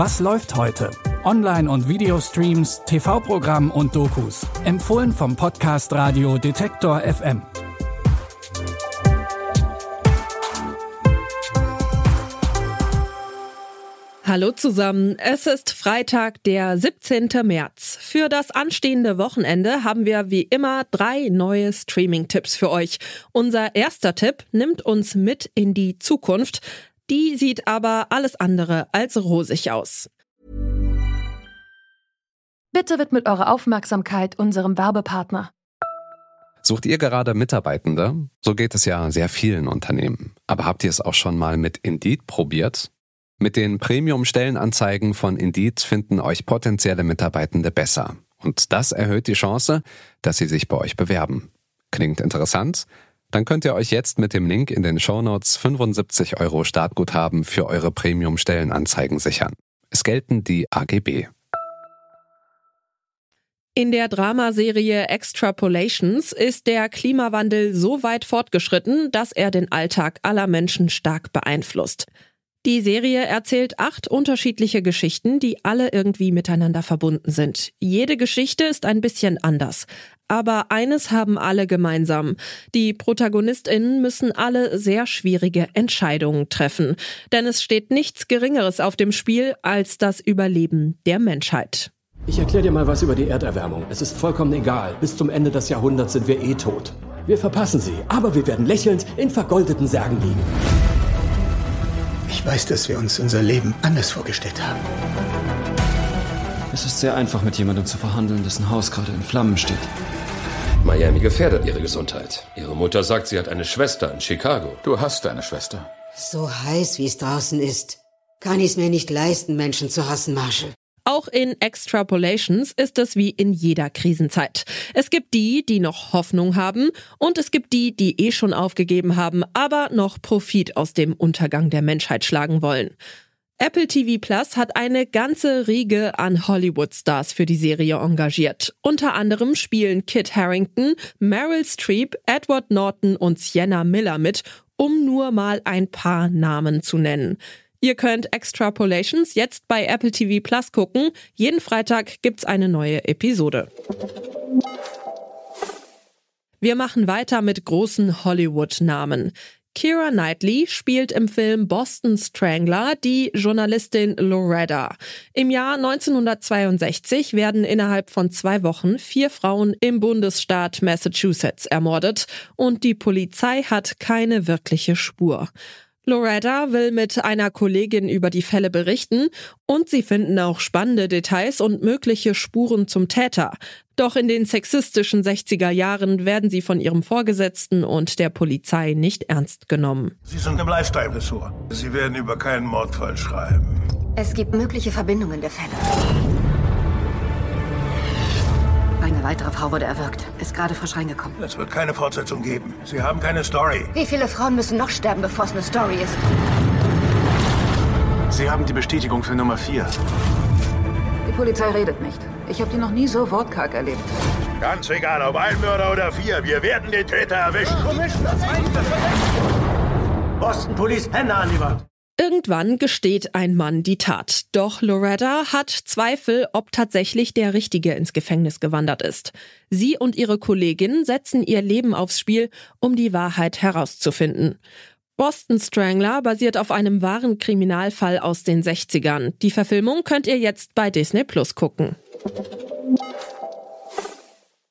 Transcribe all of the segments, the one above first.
Was läuft heute? Online- und Videostreams, TV-Programm und Dokus. Empfohlen vom Podcast Radio Detektor FM. Hallo zusammen, es ist Freitag, der 17. März. Für das anstehende Wochenende haben wir wie immer drei neue Streaming-Tipps für euch. Unser erster Tipp nimmt uns mit in die Zukunft. Die sieht aber alles andere als rosig aus. Bitte widmet eure Aufmerksamkeit unserem Werbepartner. Sucht ihr gerade Mitarbeitende? So geht es ja sehr vielen Unternehmen. Aber habt ihr es auch schon mal mit Indeed probiert? Mit den Premium-Stellenanzeigen von Indeed finden euch potenzielle Mitarbeitende besser. Und das erhöht die Chance, dass sie sich bei euch bewerben. Klingt interessant? Dann könnt ihr euch jetzt mit dem Link in den Shownotes 75 Euro Startguthaben für eure Premium-Stellenanzeigen sichern. Es gelten die AGB. In der Dramaserie Extrapolations ist der Klimawandel so weit fortgeschritten, dass er den Alltag aller Menschen stark beeinflusst. Die Serie erzählt acht unterschiedliche Geschichten, die alle irgendwie miteinander verbunden sind. Jede Geschichte ist ein bisschen anders. Aber eines haben alle gemeinsam. Die Protagonistinnen müssen alle sehr schwierige Entscheidungen treffen. Denn es steht nichts Geringeres auf dem Spiel als das Überleben der Menschheit. Ich erkläre dir mal was über die Erderwärmung. Es ist vollkommen egal. Bis zum Ende des Jahrhunderts sind wir eh tot. Wir verpassen sie, aber wir werden lächelnd in vergoldeten Särgen liegen. Ich weiß, dass wir uns unser Leben anders vorgestellt haben. Es ist sehr einfach, mit jemandem zu verhandeln, dessen Haus gerade in Flammen steht. Miami gefährdet ihre Gesundheit. Ihre Mutter sagt, sie hat eine Schwester in Chicago. Du hast eine Schwester. So heiß, wie es draußen ist. Kann ich es mir nicht leisten, Menschen zu hassen, Marshall. Auch in Extrapolations ist es wie in jeder Krisenzeit. Es gibt die, die noch Hoffnung haben und es gibt die, die eh schon aufgegeben haben, aber noch Profit aus dem Untergang der Menschheit schlagen wollen. Apple TV Plus hat eine ganze Riege an Hollywood-Stars für die Serie engagiert. Unter anderem spielen Kit Harrington, Meryl Streep, Edward Norton und Sienna Miller mit, um nur mal ein paar Namen zu nennen. Ihr könnt Extrapolations jetzt bei Apple TV Plus gucken. Jeden Freitag gibt's eine neue Episode. Wir machen weiter mit großen Hollywood-Namen. Kira Knightley spielt im Film Boston Strangler die Journalistin Loretta. Im Jahr 1962 werden innerhalb von zwei Wochen vier Frauen im Bundesstaat Massachusetts ermordet und die Polizei hat keine wirkliche Spur. Loretta will mit einer Kollegin über die Fälle berichten und sie finden auch spannende Details und mögliche Spuren zum Täter. Doch in den sexistischen 60er Jahren werden sie von ihrem Vorgesetzten und der Polizei nicht ernst genommen. Sie sind im Lifestyle-Ressort. Sie werden über keinen Mordfall schreiben. Es gibt mögliche Verbindungen der Fälle. Eine weitere Frau wurde erwürgt. Ist gerade frisch reingekommen. Es wird keine Fortsetzung geben. Sie haben keine Story. Wie viele Frauen müssen noch sterben, bevor es eine Story ist? Sie haben die Bestätigung für Nummer 4. Die Polizei redet nicht. Ich habe die noch nie so wortkarg erlebt. Ganz egal, ob ein Mörder oder vier. Wir werden den Täter erwischen. Boston Police, Hände an die Wand. Irgendwann gesteht ein Mann die Tat. Doch Loretta hat Zweifel, ob tatsächlich der Richtige ins Gefängnis gewandert ist. Sie und ihre Kollegin setzen ihr Leben aufs Spiel, um die Wahrheit herauszufinden. Boston Strangler basiert auf einem wahren Kriminalfall aus den 60ern. Die Verfilmung könnt ihr jetzt bei Disney Plus gucken.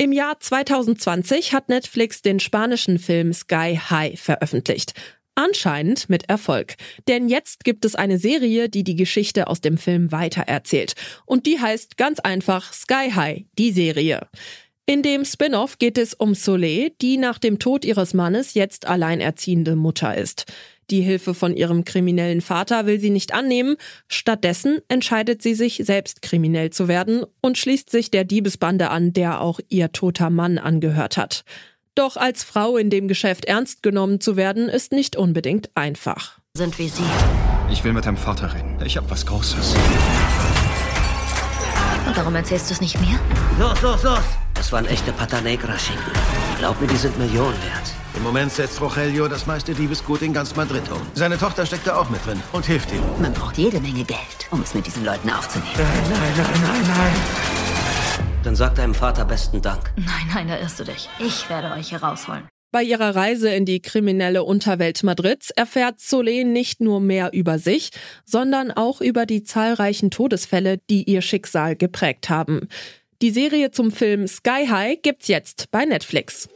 Im Jahr 2020 hat Netflix den spanischen Film Sky High veröffentlicht. Anscheinend mit Erfolg. Denn jetzt gibt es eine Serie, die die Geschichte aus dem Film weitererzählt. Und die heißt ganz einfach Sky High, die Serie. In dem Spin-off geht es um Soleil, die nach dem Tod ihres Mannes jetzt alleinerziehende Mutter ist. Die Hilfe von ihrem kriminellen Vater will sie nicht annehmen. Stattdessen entscheidet sie sich, selbst kriminell zu werden und schließt sich der Diebesbande an, der auch ihr toter Mann angehört hat. Doch als Frau in dem Geschäft ernst genommen zu werden, ist nicht unbedingt einfach. Sind wie Sie. Ich will mit deinem Vater reden. Ich hab was Großes. Und warum erzählst du es nicht mir? Los, los, los! Das waren echte Pata Negra-Schinken. Glaub mir, die sind Millionen wert. Im Moment setzt Rogelio das meiste Diebesgut in ganz Madrid um. Seine Tochter steckt da auch mit drin und hilft ihm. Man braucht jede Menge Geld, um es mit diesen Leuten aufzunehmen. Nein, nein, nein, nein, nein. Dann sag deinem Vater besten Dank. Nein, nein, da irrst du dich. Ich werde euch hier rausholen. Bei ihrer Reise in die kriminelle Unterwelt Madrids erfährt Solé nicht nur mehr über sich, sondern auch über die zahlreichen Todesfälle, die ihr Schicksal geprägt haben. Die Serie zum Film Sky High gibt's jetzt bei Netflix.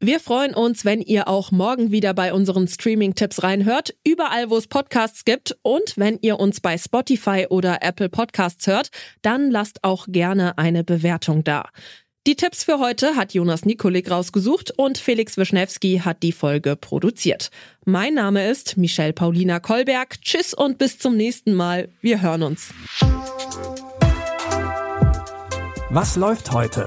Wir freuen uns, wenn ihr auch morgen wieder bei unseren Streaming-Tipps reinhört, überall wo es Podcasts gibt. Und wenn ihr uns bei Spotify oder Apple Podcasts hört, dann lasst auch gerne eine Bewertung da. Die Tipps für heute hat Jonas Nikolik rausgesucht und Felix Wischnewski hat die Folge produziert. Mein Name ist Michelle Paulina Kolberg. Tschüss und bis zum nächsten Mal. Wir hören uns. Was läuft heute?